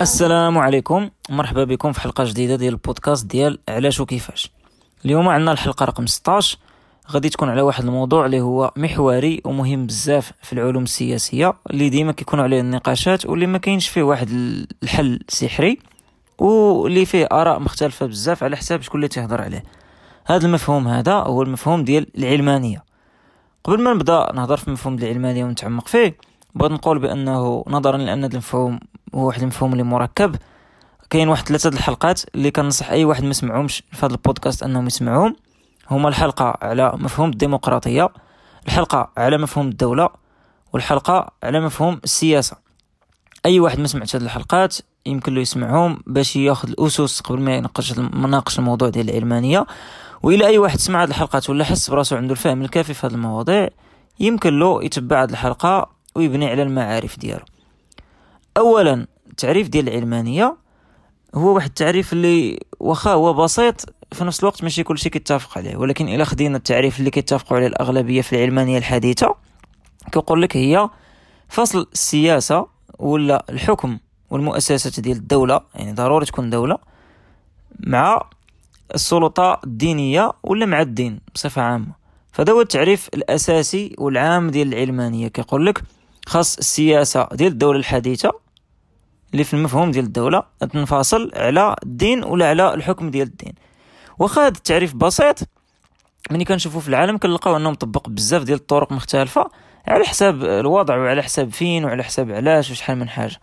السلام عليكم. مرحبا بكم في حلقة جديدة ديال البودكاست ديال علاش وكيفاش. اليوم عندنا الحلقة رقم 16 غادي تكون على واحد الموضوع اللي هو محوري ومهم بزاف في العلوم السياسية اللي ديما كيكون عليه النقاشات واللي ما كاينش فيه واحد الحل سحري واللي فيه آراء مختلفة بزاف على حساب شكون اللي تيهضر عليه. هذا المفهوم هذا هو المفهوم ديال العلمانية. قبل ما نبدأ نهضر في مفهوم العلمانية ونتعمق فيه بغيت نقول بأنه نظرا لأن هذا المفهوم هو واحد المفهوم اللي مركب. كاين واحد ثلاثة الحلقات اللي كنصح أي واحد ما سمعهمش في هذا البودكاست أنهم يسمعوهم هما الحلقة على مفهوم الديمقراطية الحلقة على مفهوم الدولة والحلقة على مفهوم السياسة. أي واحد ما سمعش هذه الحلقات يمكن له يسمعهم باش ياخذ الأسس قبل ما يناقش مناقش الموضوع ديال العلمانية. والى أي واحد سمع هذه الحلقات ولا حس براسو عنده الفهم الكافي في هذه المواضيع يمكن له يتبع هذه الحلقة ويبني على المعارف ديالو. اولا التعريف ديال العلمانية هو واحد التعريف اللي واخا هو بسيط في نفس الوقت ماشي كلشي كيتفق عليه. ولكن إلا خدينا التعريف اللي كيتفقوا عليه الأغلبية في العلمانية الحديثة كيقول لك هي فصل السياسة ولا الحكم والمؤسسات ديال الدولة يعني ضروري تكون دولة مع السلطة الدينية ولا مع الدين بصفة عامة. فهذا هو التعريف الأساسي والعام ديال العلمانية. كيقول لك خاص السياسة ديال الدولة الحديثة اللي في المفهوم ديال الدولة تنفصل على الدين ولا على الحكم ديال الدين. واخا هذا التعريف بسيط ملي كنشوفو في العالم كنلقاو انه مطبق بزاف ديال الطرق مختلفة على حساب الوضع وعلى حساب فين وعلى حساب علاش وشحال من حاجة.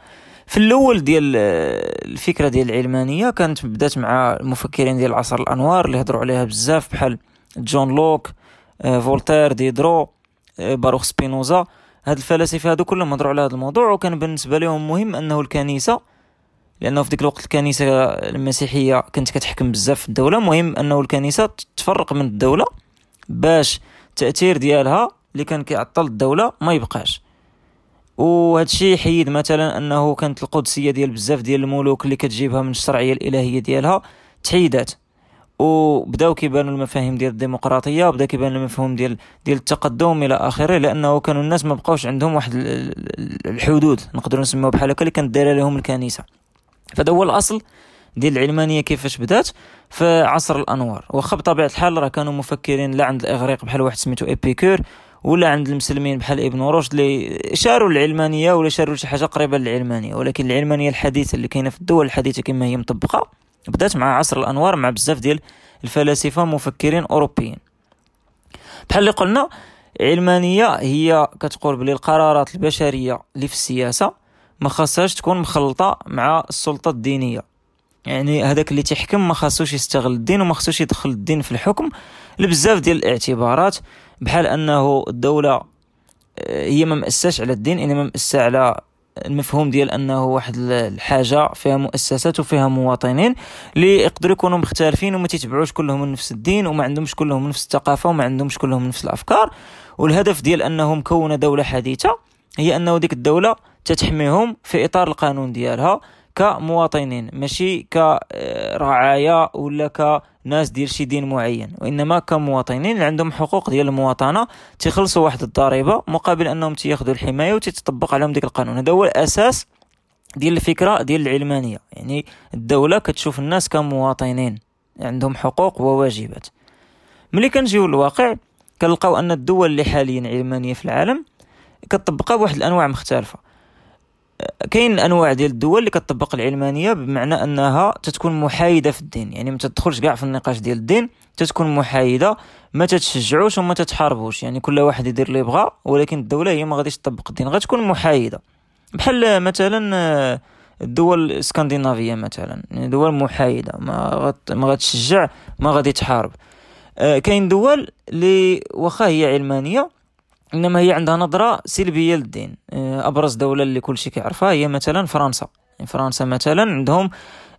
في الأول ديال الفكرة ديال العلمانية كانت بدات مع المفكرين ديال عصر الأنوار اللي هضروا عليها بزاف بحال جون لوك آه، فولتير ديدرو آه، باروخ سبينوزا. هاد الفلاسفة هادو كلهم هضروا على هذا الموضوع وكان بالنسبة لهم مهم أنه الكنيسة لأنه في ديك الوقت الكنيسة المسيحية كانت كتحكم بزاف في الدولة مهم أنه الكنيسة تفرق من الدولة باش التاثير ديالها اللي كان كيعطل الدولة ما يبقاش. وهذا الشيء يحيد مثلا أنه كانت القدسية ديال بزاف ديال الملوك اللي كتجيبها من الشرعية الإلهية ديالها تحيدات. وبداو كيبانوا المفاهيم ديال الديمقراطية وبدا كيبان المفهوم ديال ديال التقدم إلى آخره لأنه كانوا الناس ما بقاوش عندهم واحد الحدود نقدروا نسميوها بحال هكا اللي كانت دايره لهم الكنيسة. فهذا هو الأصل ديال العلمانية كيفاش بدات في عصر الأنوار. واخا بطبيعة الحال راه كانوا مفكرين لا عند الإغريق بحال واحد سميتو ايبيكور ولا عند المسلمين بحال ابن رشد اللي شاروا العلمانية ولا شاروا شي حاجة قريبة للعلمانية. ولكن العلمانية الحديثة اللي كاينة في الدول الحديثة كما هي مطبقة بدات مع عصر الانوار مع بزاف ديال الفلاسفه مفكرين اوروبيين. بحال اللي قلنا علمانية هي كتقول بلي القرارات البشرية اللي في السياسة ما خاصهاش تكون مخلطة مع السلطة الدينية. يعني هذاك اللي تيحكم ما خاصوش يستغل الدين وما خاصوش يدخل الدين في الحكم لبزاف ديال الاعتبارات بحال أنه الدولة آه، هي ما مأساش على الدين إنما مأسا على المفهوم ديال أنه واحد الحاجة فيها مؤسسات وفيها مواطنين اللي يقدروا يكونوا مختلفين وما تيتبعوش كلهم من نفس الدين وما عندهمش كلهم نفس الثقافة وما عندهمش كلهم نفس الأفكار. والهدف ديال أنه مكونة دولة حديثة هي أنه ديك الدولة تتحميهم في إطار القانون ديالها كمواطنين ماشي كرعايا ولا كناس ديال شي دين معين وإنما كمواطنين عندهم حقوق ديال المواطنة تيخلصوا واحد الضريبة مقابل أنهم تياخذوا الحماية وتتطبق عليهم ديك القانون. هذا هو الأساس ديال الفكرة ديال العلمانية. يعني الدولة كتشوف الناس كمواطنين عندهم حقوق وواجبات. ملي كنجيو للواقع كنلقاو أن الدول اللي حاليا علمانية في العالم كتطبقها بواحد الأنواع مختلفة. كاين انواع ديال الدول اللي كتطبق العلمانية بمعنى انها تتكون محايدة في الدين. يعني ما تدخلش كاع في النقاش ديال الدين تتكون محايدة ما تتشجعوش وما تتحاربوش. يعني كل واحد يدير اللي بغا ولكن الدولة هي ما غاديش تطبق الدين غتكون محايدة. بحال مثلا الدول الإسكندنافية مثلا يعني دول محايدة ما غت ما غتشجع ما غادي تحارب. آه، كاين دول اللي واخا هي علمانية إنما هي عندها نظرة سلبية للدين. آه، أبرز دولة اللي كل شيء كيعرفها هي مثلا فرنسا. يعني فرنسا مثلا عندهم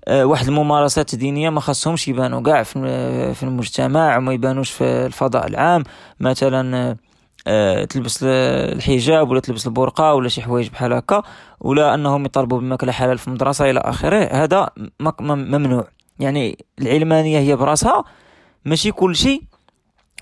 آه، واحد الممارسات الدينية ما خاصهمش يبانوا كاع في المجتمع وما يبانوش في الفضاء العام. مثلا آه، تلبس الحجاب ولا تلبس البرقع ولا شي حوايج بحال هكا ولا أنهم يطالبوا بماكلة حلال في المدرسة إلى آخره. هذا ممنوع. يعني العلمانية هي براسها. ماشي كل شيء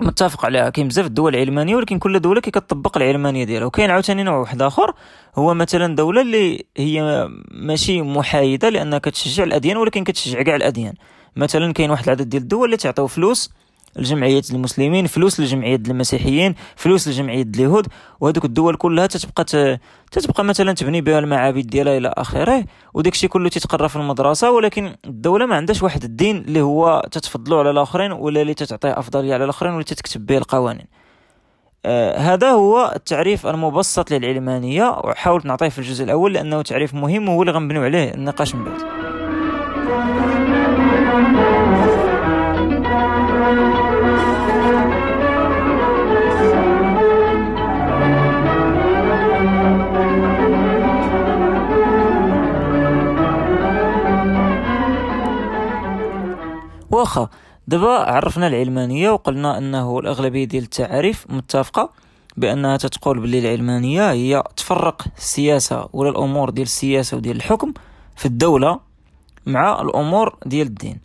متفق عليها كاين بزاف الدول العلمانية ولكن كل دولة كي كتطبق العلمانية ديالها. وكاين عاوتاني نوع واحد آخر هو مثلا دولة اللي هي ماشي محايدة لأنها كتشجع الأديان ولكن كتشجع كاع الأديان. مثلا كاين واحد العدد ديال الدول اللي تعطيو فلوس الجمعية المسلمين فلوس لجمعية المسيحيين فلوس لجمعية اليهود وهذوك الدول كلها تتبقى تتبقى مثلا تبني بها المعابد ديالها إلى آخره وداك الشيء كله تيتقرا في المدرسة ولكن الدولة ما عندهاش واحد الدين اللي هو تتفضلوا على الآخرين ولا اللي تتعطيه افضليه على الآخرين ولا تتكتب به القوانين. آه هذا هو التعريف المبسط للعلمانية وحاولت نعطيه في الجزء الأول لأنه تعريف مهم وهو اللي غنبنيو عليه النقاش من بعد. واخا دابا عرفنا العلمانية وقلنا أنه الأغلبية ديال التعاريف متفقة بأنها تتقول باللي العلمانية هي تفرق السياسة ولا الأمور ديال السياسة وديال الحكم في الدولة مع الأمور ديال الدين.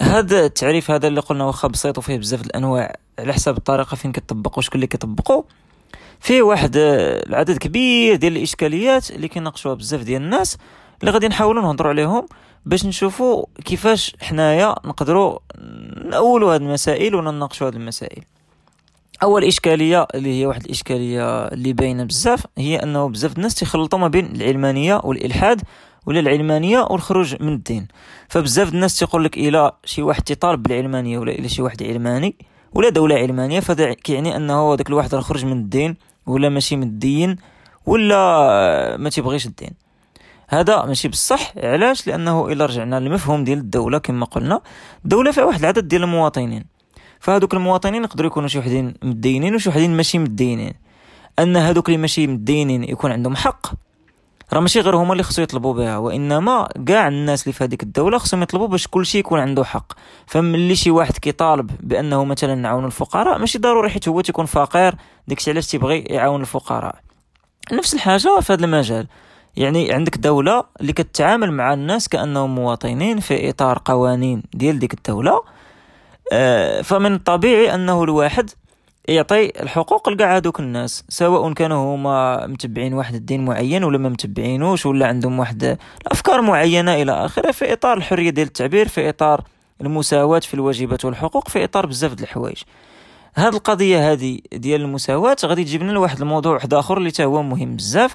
هذا التعريف هذا اللي قلنا واخا بسيط وفيه بزاف الأنواع على حسب الطريقة فين كتطبق وشكون اللي كيطبقوا. فيه واحد العدد كبير ديال الإشكاليات اللي كيناقشوها بزاف ديال الناس اللي غادي نحاولوا نهضروا عليهم. باش نشوفوا كيفاش حنايا نقدروا نأولوا هذه المسائل ونناقشوا هذه المسائل. أول إشكالية اللي هي واحد الإشكالية اللي باينة بزاف هي أنه بزاف الناس تيخلطوا ما بين العلمانية والإلحاد ولا العلمانية والخروج من الدين. فبزاف الناس تيقول لك إلى شي واحد تيطالب بالعلمانية ولا إلى شي واحد علماني ولا دولة علمانية فهذا كيعني أنه داك الواحد راه خرج من الدين ولا ماشي من الدين ولا ما تيبغيش الدين. هذا ماشي بصح. علاش؟ لأنه إلا رجعنا للمفهوم ديال الدولة كما قلنا. الدولة فيها واحد العدد ديال المواطنين. فهذوك المواطنين يقدروا يكونوا شي وحدين مدينين وشي وحدين ماشي مدينين. أن هذوك اللي ماشي مدينين يكون عندهم حق. راه ماشي غير هما اللي خصو يطلبوا بها وإنما كاع الناس اللي في هذيك الدولة خصهم يطلبوا باش كل شيء يكون عنده حق. فملي شي واحد كيطالب بأنه مثلا نعاون الفقراء ماشي ضروري حيت هو تيكون فقير. داكشي علاش تيبغي يعاون الفقراء. نفس الحاجة في هذا المجال. يعني عندك دولة اللي كتعامل مع الناس كأنهم مواطنين في إطار قوانين ديال ديك الدولة. آه، فمن الطبيعي أنه الواحد يعطي الحقوق لكاع هذوك الناس سواء كانوا هما متبعين واحد الدين معين ولا ما متبعينوش ولا عندهم واحد الافكار معينة إلى آخره في إطار الحرية ديال التعبير في إطار المساواة في الواجبات والحقوق في إطار بزاف د الحوايج. هاد القضية هذه ديال المساواة غادي تجيب لنا لواحد الموضوع واحد آخر اللي هو مهم بزاف.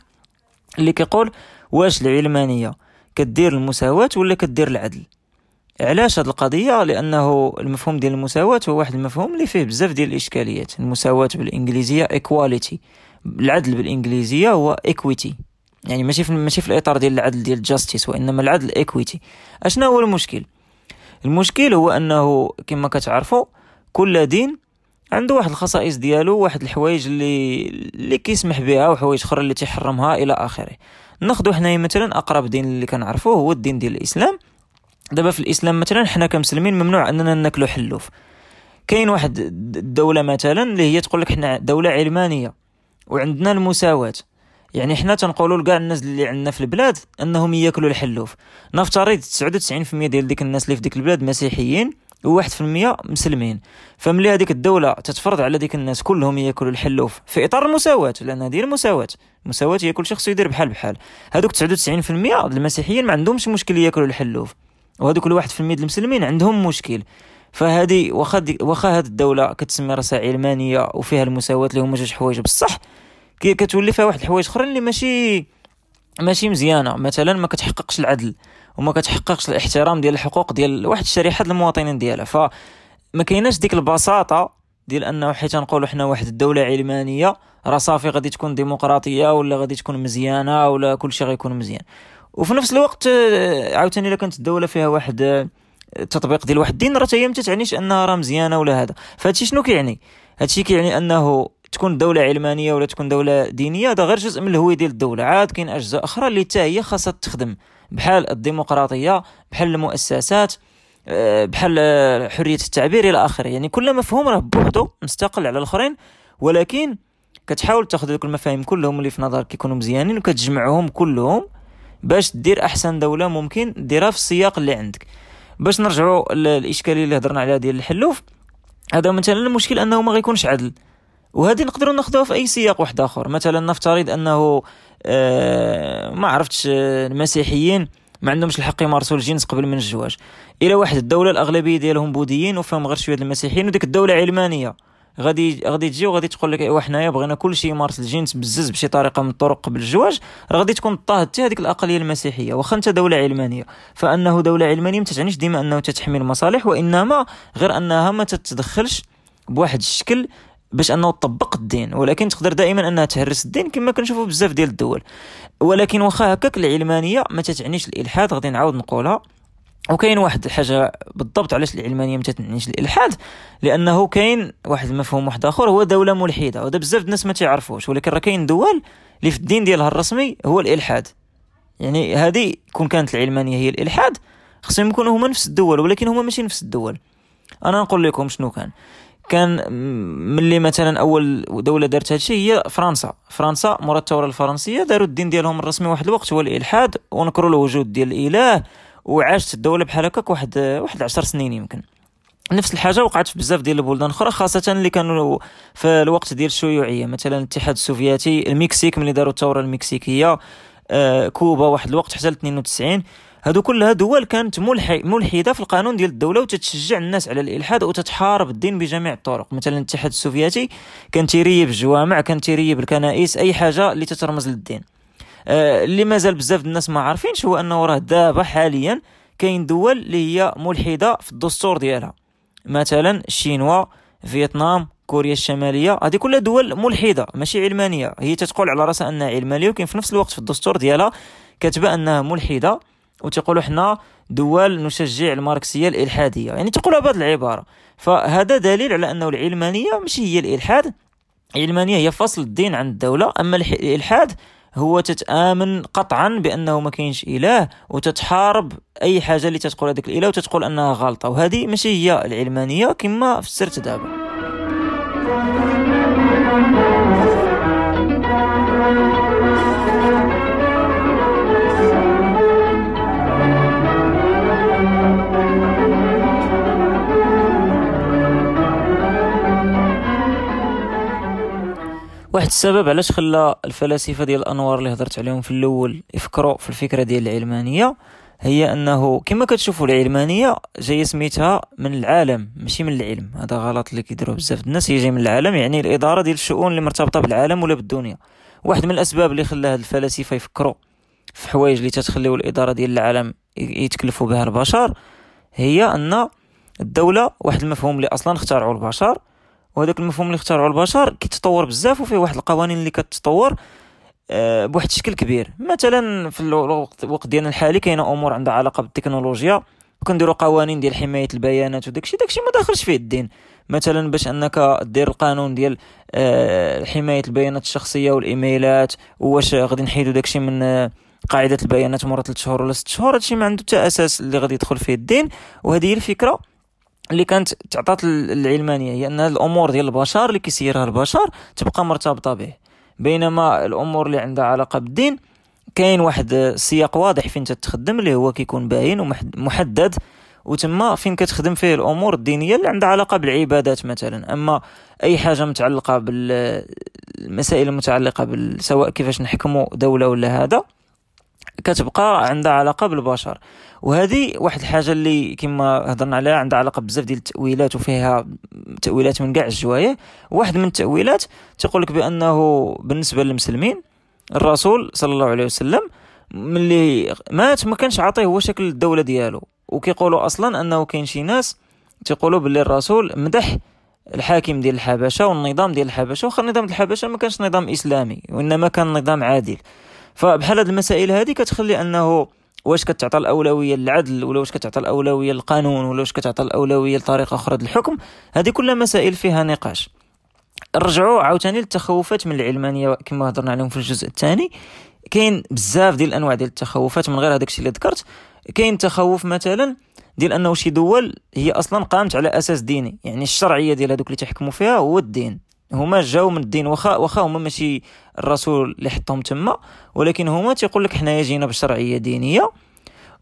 اللي كيقول واش العلمانية؟ كدير المساواة ولا كدير العدل؟ علاش هاد القضية؟ لأنه المفهوم ديال المساواة هو واحد المفهوم اللي فيه بزاف ديال الإشكاليات. المساواة بالإنجليزية equality. العدل بالإنجليزية هو equity. يعني ماشي في ماشي في الإطار ديال العدل ديال جاستيس وإنما العدل equity. اشنا هو المشكل؟ المشكل هو أنه كما كتعرفوا كل دين عنده واحد الخصائص ديالو واحد الحوايج اللي اللي كيسمح بها وحوايج أخرى اللي تيحرمها إلى آخره. ناخذ حنايا مثلا أقرب دين اللي كنعرفوه هو الدين ديال الإسلام. دابا في الإسلام مثلا حنا كمسلمين ممنوع أننا ناكلو حلوف. كاين واحد الدولة مثلا اللي هي تقول لك حنا دولة علمانية وعندنا المساواة. يعني حنا تنقولوا لكاع الناس اللي عندنا في البلاد أنهم ياكلوا الحلوف. نفترض 99% ديال ديك الناس اللي في ديك البلاد مسيحيين. وواحد في المية مسلمين. فملي هذيك الدولة تتفرض على ديك الناس كلهم ياكلوا الحلوف في إطار المساواة لأن هذه المساواة. المساواة هي كل شخص يدير بحال بحال. هذوك 99% المسيحيين ما عندهمش مشكل ياكلوا الحلوف وهذوك الواحد في المية المسلمين عندهم مشكل. فهذه واخا واخا هذه الدولة كتسمي راسها علمانية وفيها المساواة اللي هما جوج حوايج بصح كتولي فيها واحد الحوايج أخرين اللي ماشي ماشي مزيانة. مثلا ما كتحققش العدل. وما كتحققش الاحترام ديال الحقوق ديال واحد الشريحة المواطنين ديالها. فما كايناش ديك البساطة ديال أنه حيت نقولوا حنا واحد الدولة علمانية راه صافي غادي تكون ديمقراطية ولا غادي تكون مزيانة ولا كل شيء غيكون مزيان. وفي نفس الوقت آه، عاوتاني إلا كانت الدولة فيها واحد التطبيق آه، ديال واحد الدين راه هي ما تعنيش أنها راه مزيانة ولا هذا. فهادشي شنو كيعني؟ هادشي كيعني أنه تكون دولة علمانية ولا تكون دولة دينية هذا غير جزء من الهوية ديال الدولة. عاد كاين أجزاء أخرى اللي حتى هي خاصها تخدم. بحال الديمقراطية بحال المؤسسات آه، بحال حرية التعبير إلى آخره. يعني كل مفهوم راه بوحدو مستقل على الآخرين ولكن كتحاول تاخذ ذوك المفاهيم كلهم اللي في نظرك يكونوا مزيانين وكتجمعهم كلهم باش دير أحسن دولة ممكن ديرها في السياق اللي عندك. باش نرجعوا للاشكاليه اللي هضرنا عليها ديال الحلوف هذا مثلا المشكل أنه ما غيكونش عدل. وهذه نقدروا ناخذوها في أي سياق واحد آخر. مثلا نفترض أنه آه ما عرفتش آه، المسيحيين ما عندهمش الحق يمارسوا الجنس قبل من الزواج. إلى واحد الدولة الأغلبية ديالهم بوذيين وفيهم غير شوية المسيحيين وديك الدولة علمانية. غادي غادي تجي وغادي تقول لك إيوا حنايا بغينا كل شيء يمارس الجنس بزز بشي طريقة من الطرق قبل الزواج راه غادي تكون طاهت هذيك الأقلية المسيحية. واخا أنت دولة علمانية فأنه دولة علمانية ما تعنيش ديما أنه تتحمي المصالح وإنما غير أنها ما تتدخلش بواحد الشكل باش انه تطبق الدين ولكن تقدر دائما أنها تهرس الدين كما كنشوفوا بزاف ديال الدول. ولكن واخا هكاك العلمانية ما تتعنيش الإلحاد غادي نعاود نقولها. وكاين واحد الحاجة بالضبط علاش العلمانية ما تتعنيش الإلحاد؟ لأنه كاين واحد المفهوم واحد آخر هو دولة ملحدة وهذا بزاف الناس ما تعرفوش. ولكن راه كاين دول اللي في الدين ديالها الرسمي هو الإلحاد. يعني هذه كون كانت العلمانية هي الإلحاد خصهم يكونوا هما نفس الدول ولكن هما ماشي نفس الدول. أنا نقول لكم شنو كان. كان ملي مثلا أول دولة دارت هادشي هي فرنسا. فرنسا مورا الثوره الفرنسية داروا الدين ديالهم الرسمي واحد الوقت هو الإلحاد ونكروا الوجود ديال الإله وعاشت الدولة بحال هكاك واحد واحد 10 سنين يمكن. نفس الحاجة وقعت في بزاف ديال البلدان أخرى خاصة اللي كانوا في الوقت ديال الشيوعية. مثلا الاتحاد السوفيتي المكسيك ملي داروا الثورة المكسيكية آه كوبا واحد الوقت حتى 92 هادو كلها دول كانت ملحدة في القانون ديال الدولة وتتشجع الناس على الإلحاد وتتحارب الدين بجميع الطرق. مثلا الاتحاد السوفيتي كان تيريب الجوامع كان تيريب الكنائس أي حاجة اللي تترمز للدين. آه اللي مازال بزاف الناس ما عارفينش هو أنه راه دابا حاليا كاين دول اللي هي ملحدة في الدستور ديالها. مثلا الشينوا فيتنام كوريا الشمالية هذه كلها دول ملحدة ماشي علمانية. هي تتقول على رأسها أنها علمانية ولكن في نفس الوقت في الدستور ديالها كاتبة أنها ملحدة. وتقولوا حنا دول نشجع الماركسية الإلحادية. يعني تقولها بهذه العبارة. فهذا دليل على أنه العلمانية ماشي هي الإلحاد. العلمانية هي فصل الدين عن الدولة أما الإلحاد هو تتآمن قطعا بأنه ما كاينش إله وتتحارب أي حاجة اللي تتقول هذيك الإله وتتقول أنها غلطة. وهذه ماشي هي العلمانية كما فسرت دابا. واحد السبب علاش خلى الفلاسفة ديال الأنوار اللي هضرت عليهم في الأول يفكروا في الفكرة ديال العلمانية؟ هي أنه كما كتشوفوا العلمانية جاية سميتها من العالم ماشي من العلم. هذا غلط اللي كيديروه بزاف الناس هي جاية من العالم يعني الإدارة ديال الشؤون اللي مرتبطة بالعالم ولا بالدنيا. واحد من الأسباب اللي خلى هاد الفلاسفة يفكروا في حوايج اللي تتخليو الإدارة ديال العالم يتكلفوا بها البشر هي أن الدولة واحد المفهوم اللي أصلا اخترعوا البشر وهذاك المفهوم اللي اخترعوا البشر كيتطور بزاف وفيه واحد القوانين اللي كتطور أه بواحد الشكل كبير. مثلا في الوقت ديالنا الحالي كاينة أمور عندها علاقة بالتكنولوجيا. وكنديروا قوانين ديال حماية البيانات وداكشي داكشي ما داخلش فيه الدين. مثلا باش أنك دير القانون ديال أه حماية البيانات الشخصية والإيميلات واش غادي نحيدوا داكشي من أه قاعدة البيانات مرة 3 شهور ولا 6 شهور هادشي ما عنده حتى أساس اللي غادي يدخل فيه الدين. وهذه هي الفكرة. اللي كانت تعطات العلمانية هي أن الأمور ديال البشر اللي كيسيرها البشر تبقى مرتبطة به. بينما الأمور اللي عندها علاقة بالدين كاين واحد السياق واضح فين تتخدم اللي هو كيكون باين ومحدد وتما فين كتخدم فيه الأمور الدينية اللي عندها علاقة بالعبادات مثلا. أما أي حاجة متعلقة بالمسائل المتعلقة سواء كيفاش نحكموا دولة ولا هذا كتبقى عندها علاقة بالبشر. وهذه واحد الحاجة اللي كما هضرنا عليها عندها علاقة بزاف ديال التأويلات وفيها تأويلات من كاع الجوايه واحد من التأويلات تقول لك بأنه بالنسبة للمسلمين الرسول صلى الله عليه وسلم ملي مات ما كانش عاطيه هو شكل الدولة ديالو. وكيقولوا أصلا أنه كاين شي ناس تيقولوا باللي الرسول مدح الحاكم ديال الحبشة والنظام ديال الحبشة واخا نظام الحبشة ما كانش نظام إسلامي وإنما كان نظام عادل. فبحال هاد المسائل هذه كتخلي أنه واش كتعطى الأولوية للعدل ولا واش كتعطى الأولوية للقانون ولا واش كتعطى الأولوية لطريقة أخرى الحكم هذه كلها مسائل فيها نقاش. رجعوا عاوتاني للتخوفات من العلمانية كما هضرنا عليهم في الجزء الثاني. كاين بزاف ديال الأنواع ديال التخوفات من غير هذاك الشيء اللي ذكرت. كاين تخوف مثلا ديال أنه شي دول هي أصلا قامت على أساس ديني. يعني الشرعية ديال هذوك اللي تحكموا فيها هو الدين. هما جاو من الدين واخا واخا هما ماشي الرسول اللي حطهم تما ولكن هما تيقول لك حنايا جينا بشرعية دينية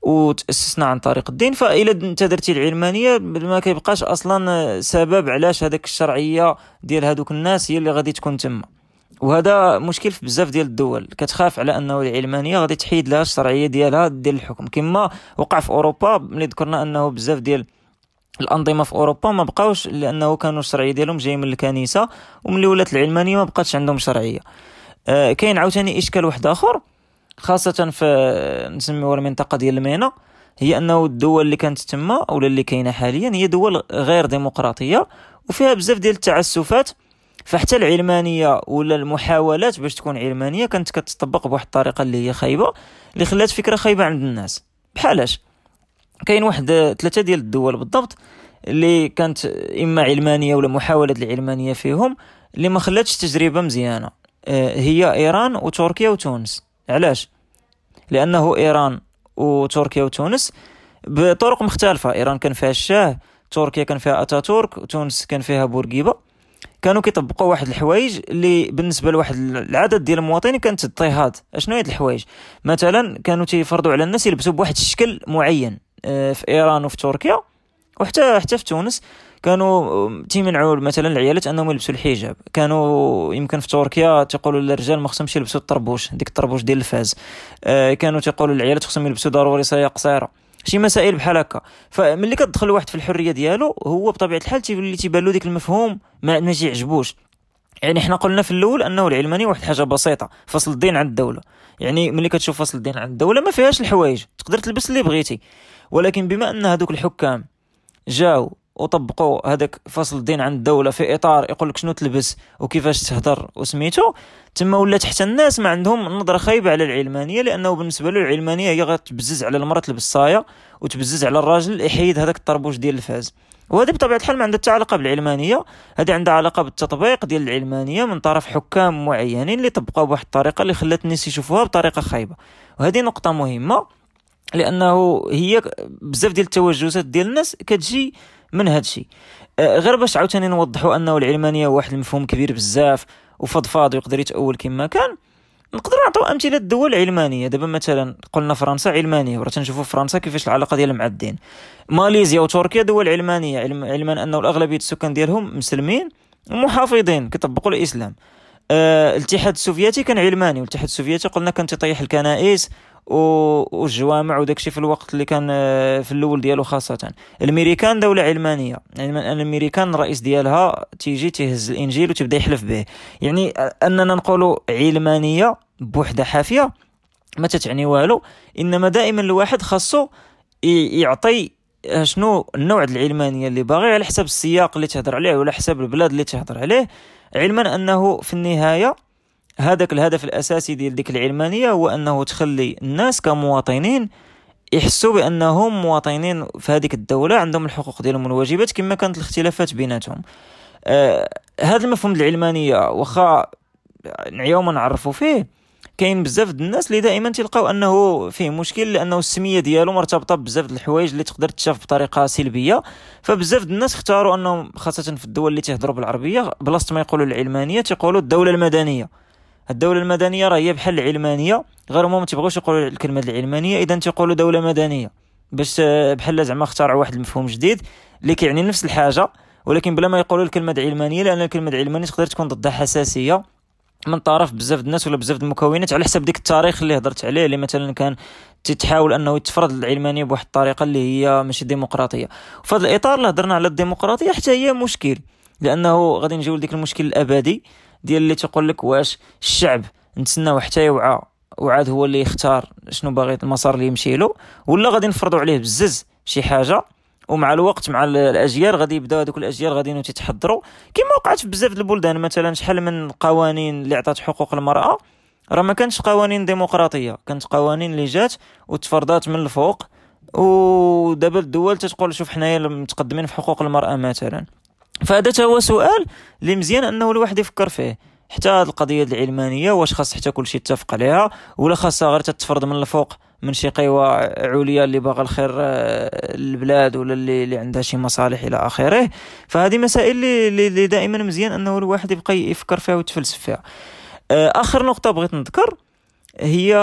وتأسسنا عن طريق الدين فاذا انت درتي العلمانية ما كيبقاش أصلا سبب علاش هذاك الشرعية ديال هذوك الناس هي اللي غادي تكون تما. وهذا مشكل في بزاف ديال الدول كتخاف على أنه العلمانية غادي تحيد لها الشرعية ديالها ديال الحكم. كما وقع في أوروبا ملي ذكرنا أنه بزاف ديال الأنظمة في أوروبا ما بقاوش لأنه كانوا الشرعية ديالهم جاي من الكنيسة وملي ولات العلمانية ما بقاتش عندهم شرعية. آه كاين عاوتاني إشكال واحد آخر خاصة في نسميوها المنطقة ديال المينا هي أنه الدول اللي كانت تما ولا اللي كاينة حاليا هي دول غير ديمقراطية وفيها بزاف ديال التعسفات فحتى العلمانية ولا المحاولات باش تكون علمانية كانت كتطبق بواحد الطريقة اللي هي خايبة اللي خلات فكرة خايبة عند الناس. بحالاش كاين واحد ثلاثة ديال الدول بالضبط اللي كانت إما علمانية ولا محاوله العلمانية فيهم اللي ما خلاتش تجربة مزيانة. آه، هي إيران وتركيا وتونس. علاش؟ لأنه إيران وتركيا وتونس بطرق مختلفة. إيران كان فيها الشاه تركيا كان فيها أتاتورك وتونس كان فيها بورقيبة. كانوا كيطبقوا واحد الحوايج اللي بالنسبة لواحد العدد ديال المواطنين كانت اضطهاد أشنو هي الحوايج؟ مثلا كانوا تيفرضوا على الناس يلبسوا بواحد الشكل معين. آه، في إيران وفي تركيا. وحتى حتى في تونس كانوا تيمنعوا مثلا العيالات أنهم يلبسوا الحجاب. كانوا يمكن في تركيا تيقولوا للرجال ما خصهمش يلبسوا الطربوش ديك الطربوش ديال الفاز. آه، كانوا تيقولوا للعيالات خصهم يلبسوا ضروري سايه قصيرة. شي مسائل بحال هكا. فملي كتدخل واحد في الحرية ديالو هو بطبيعة الحال تيولي تيبان له ديك المفهوم ما, ما يعني حنا قلنا في الأول أنه العلمانية واحد حاجة بسيطة فصل الدين عن الدولة. يعني ملي كتشوف فصل الدين عن الدولة ما فيهاش الحوايج تقدر تلبس اللي بغيتي. ولكن بما أن هذوك الحكام جاو وطبقوا هذاك فصل الدين عن الدولة في إطار يقول لك شنو تلبس وكيفاش تهضر وسميتو تما ولات حتى الناس ما عندهم نظرة خايبة على العلمانية لأنه بالنسبة له العلمانية هي غتبزز على المرأة تلبس صاية وتبزز على الراجل يحيد هذاك الطربوش ديال الفاز. وهذه بطبيعة الحال ما عندها حتى علاقة بالعلمانية. هذه عندها علاقة بالتطبيق ديال العلمانية من طرف حكام معينين اللي طبقوها بواحد الطريقة اللي خلات الناس يشوفوها بطريقة خايبة. وهذه نقطة مهمة لأنه هي بزاف ديال التوجسات ديال الناس كتجي من هذا الشيء. آه، غير باش عاوتاني نوضحوا أنه العلمانية واحد المفهوم كبير بزاف وفضفاض ويقدر يتأول كما كان. نقدروا نعطيو أمثلة الدول علمانية. دابا مثلا قلنا فرنسا علمانية وراه تنشوفوا فرنسا كيفاش العلاقة ديالها مع الدين. ماليزيا وتركيا دول علمانية علم علما أنه الأغلبية السكان ديالهم مسلمين ومحافظين كيطبقوا الإسلام. آه الاتحاد السوفيتي كان علماني والاتحاد السوفيتي قلنا كان تيطيح الكنائس والجوامع وداكشي في الوقت اللي كان آه، في الأول ديالو خاصة. الأمريكان دولة علمانية يعني الأمريكان الرئيس ديالها تيجي تيهز الإنجيل وتبدأ يحلف به. يعني أننا نقولوا علمانية بوحدة حافية ما تتعني والو إنما دائما الواحد خاصو يعطي شنو النوع العلمانية اللي باغي على حسب السياق اللي تهضر عليه ولا حسب البلاد اللي تهضر عليه علما أنه في النهاية هذاك الهدف الأساسي ديال ديك العلمانية هو أنه تخلي الناس كمواطنين يحسوا بأنهم مواطنين في هذيك الدولة عندهم الحقوق ديالهم والواجبات كما كانت الاختلافات بيناتهم. آه هذا المفهوم العلمانية واخا نعيو ما نعرفوا فيه كاين بزاف الناس اللي دائما تلقاو انه فيه مشكل لأنه السمية ديالو مرتبطة بزاف الحوايج اللي تقدر تشاف بطريقة سلبية. فبزاف الناس اختاروا انهم خاصة في الدول اللي تهضروا بالعربية بلاصة ما يقولوا العلمانية تيقولوا الدولة المدنية. الدولة المدنية راه هي بحال العلمانية غير هما ما تيبغوش يقولوا الكلمة العلمانية إذا تيقولوا دولة مدنية. باش بحال زعما اخترعوا واحد المفهوم جديد اللي كيعني نفس الحاجة ولكن بلا ما يقولوا الكلمة العلمانية لأن الكلمة العلمانية تقدر تكون ضدها حساسية. من طرف بزاف الناس ولا بزاف المكونات على حسب ديك التاريخ اللي هضرت عليه اللي مثلا كان تتحاول أنه يتفرض العلمانية بواحد الطريقة اللي هي ماشي ديمقراطية. وفي هذا الإطار اللي هضرنا على الديمقراطية حتى هي مشكل لأنه غادي نجيو لديك المشكل الأبدي ديال اللي تيقول لك واش الشعب نتسناو حتى يوعى وعاد هو اللي يختار شنو باغي المسار اللي يمشي له ولا غادي نفرضوا عليه بزز شي حاجة. ومع الوقت مع الاجيال غادي يبداو هذوك الاجيال غادي تيتحضروا كما وقعت في بزاف البلدان مثلا شحال من قوانين اللي عطات حقوق المرأة راه ما كانتش قوانين ديمقراطية كانت قوانين اللي جات وتفرضات من الفوق. ودابا الدول تتقول شوف حنايا متقدمين في حقوق المرأة مثلا. فهذا هو سؤال اللي مزيان أنه الواحد يفكر فيه. حتى هذه القضية العلمانية واش خاص حتى كل شيء يتفق عليها ولا خاصها غير تتفرض من الفوق؟ من شي قوى عليا اللي باغا الخير آه، للبلاد ولا اللي, اللي عندها شي مصالح إلى آخره. فهذه مسائل اللي, اللي دائما مزيان أنه الواحد يبقى يفكر فيها ويتفلسف فيها. آه، آخر نقطة بغيت نذكر هي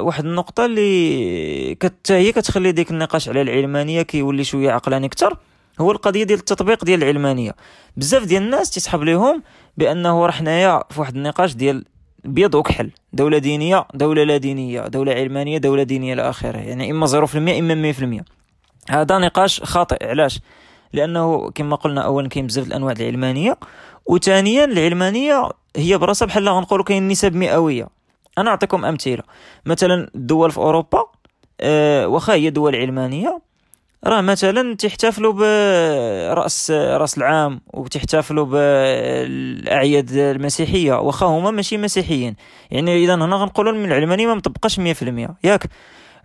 واحد النقطة اللي كت هي كتخلي ديك النقاش على العلمانية كيولي شوية عقلاني أكثر هو القضية ديال التطبيق ديال العلمانية. بزاف ديال الناس تيسحب ليهم بأنه راه حنايا في واحد النقاش ديال بيض وكحل. دولة دينية دولة لا دينية دولة علمانية دولة دينية إلى آخره. يعني إما 0% إما 100% هذا نقاش خاطئ. علاش؟ لأنه كما قلنا أولا كاين بزاف الأنواع العلمانية. وثانيا العلمانية هي براسها بحال غنقولوا كاين نسب مئوية. أنا أعطيكم أمثلة. مثلا الدول في أوروبا أه واخا هي دول علمانية. راه مثلا تحتفلوا براس رأس العام وتحتفلوا بالأعياد المسيحية واخا هما ماشي مسيحيين. يعني اذا هنا غنقولوا من العلمانيه ما مطبقاش 100% ياك.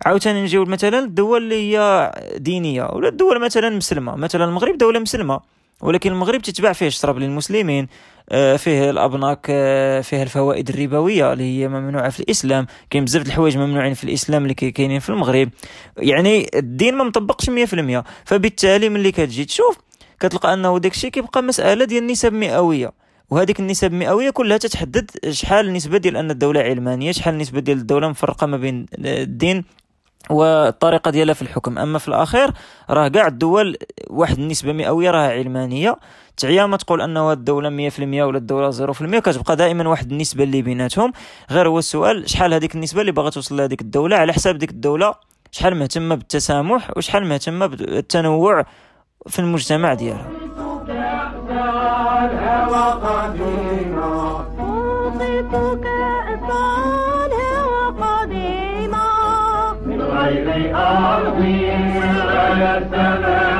عاوتاني نجيو مثلا الدول اللي هي دينية ولا الدول مثلا مسلمة. مثلا المغرب دولة مسلمة. ولكن المغرب تتباع فيه الشراب للمسلمين آه، فيه الأبناك آه، فيه الفوائد الربوية اللي هي ممنوعة في الإسلام. كاين بزاف الحوايج ممنوعين في الإسلام اللي كاينين في المغرب. يعني الدين ما مطبقش 100% فبالتالي ملي كتجي تشوف كتلقى أنه داكشي كيبقى مسألة ديال النسب مئوية. وهذيك النسب المئويه كلها تتحدد شحال النسبة ديال أن الدولة علمانية شحال النسبة ديال الدولة مفرقة ما بين الدين والطريقة ديالها في الحكم. أما في الأخير راه كاع الدول واحد النسبة مئوية راه علمانية. تعيا ما تقول أنه الدولة 100% ولا الدولة 0% كتبقى دائما واحد النسبة اللي بيناتهم. غير هو السؤال شحال هذيك النسبة اللي باغا توصل لهذيك الدولة؟ على حساب ديك الدولة شحال مهتمة بالتسامح وشحال مهتمة بالتنوع في المجتمع ديالها. غير أرضي ولا سمائي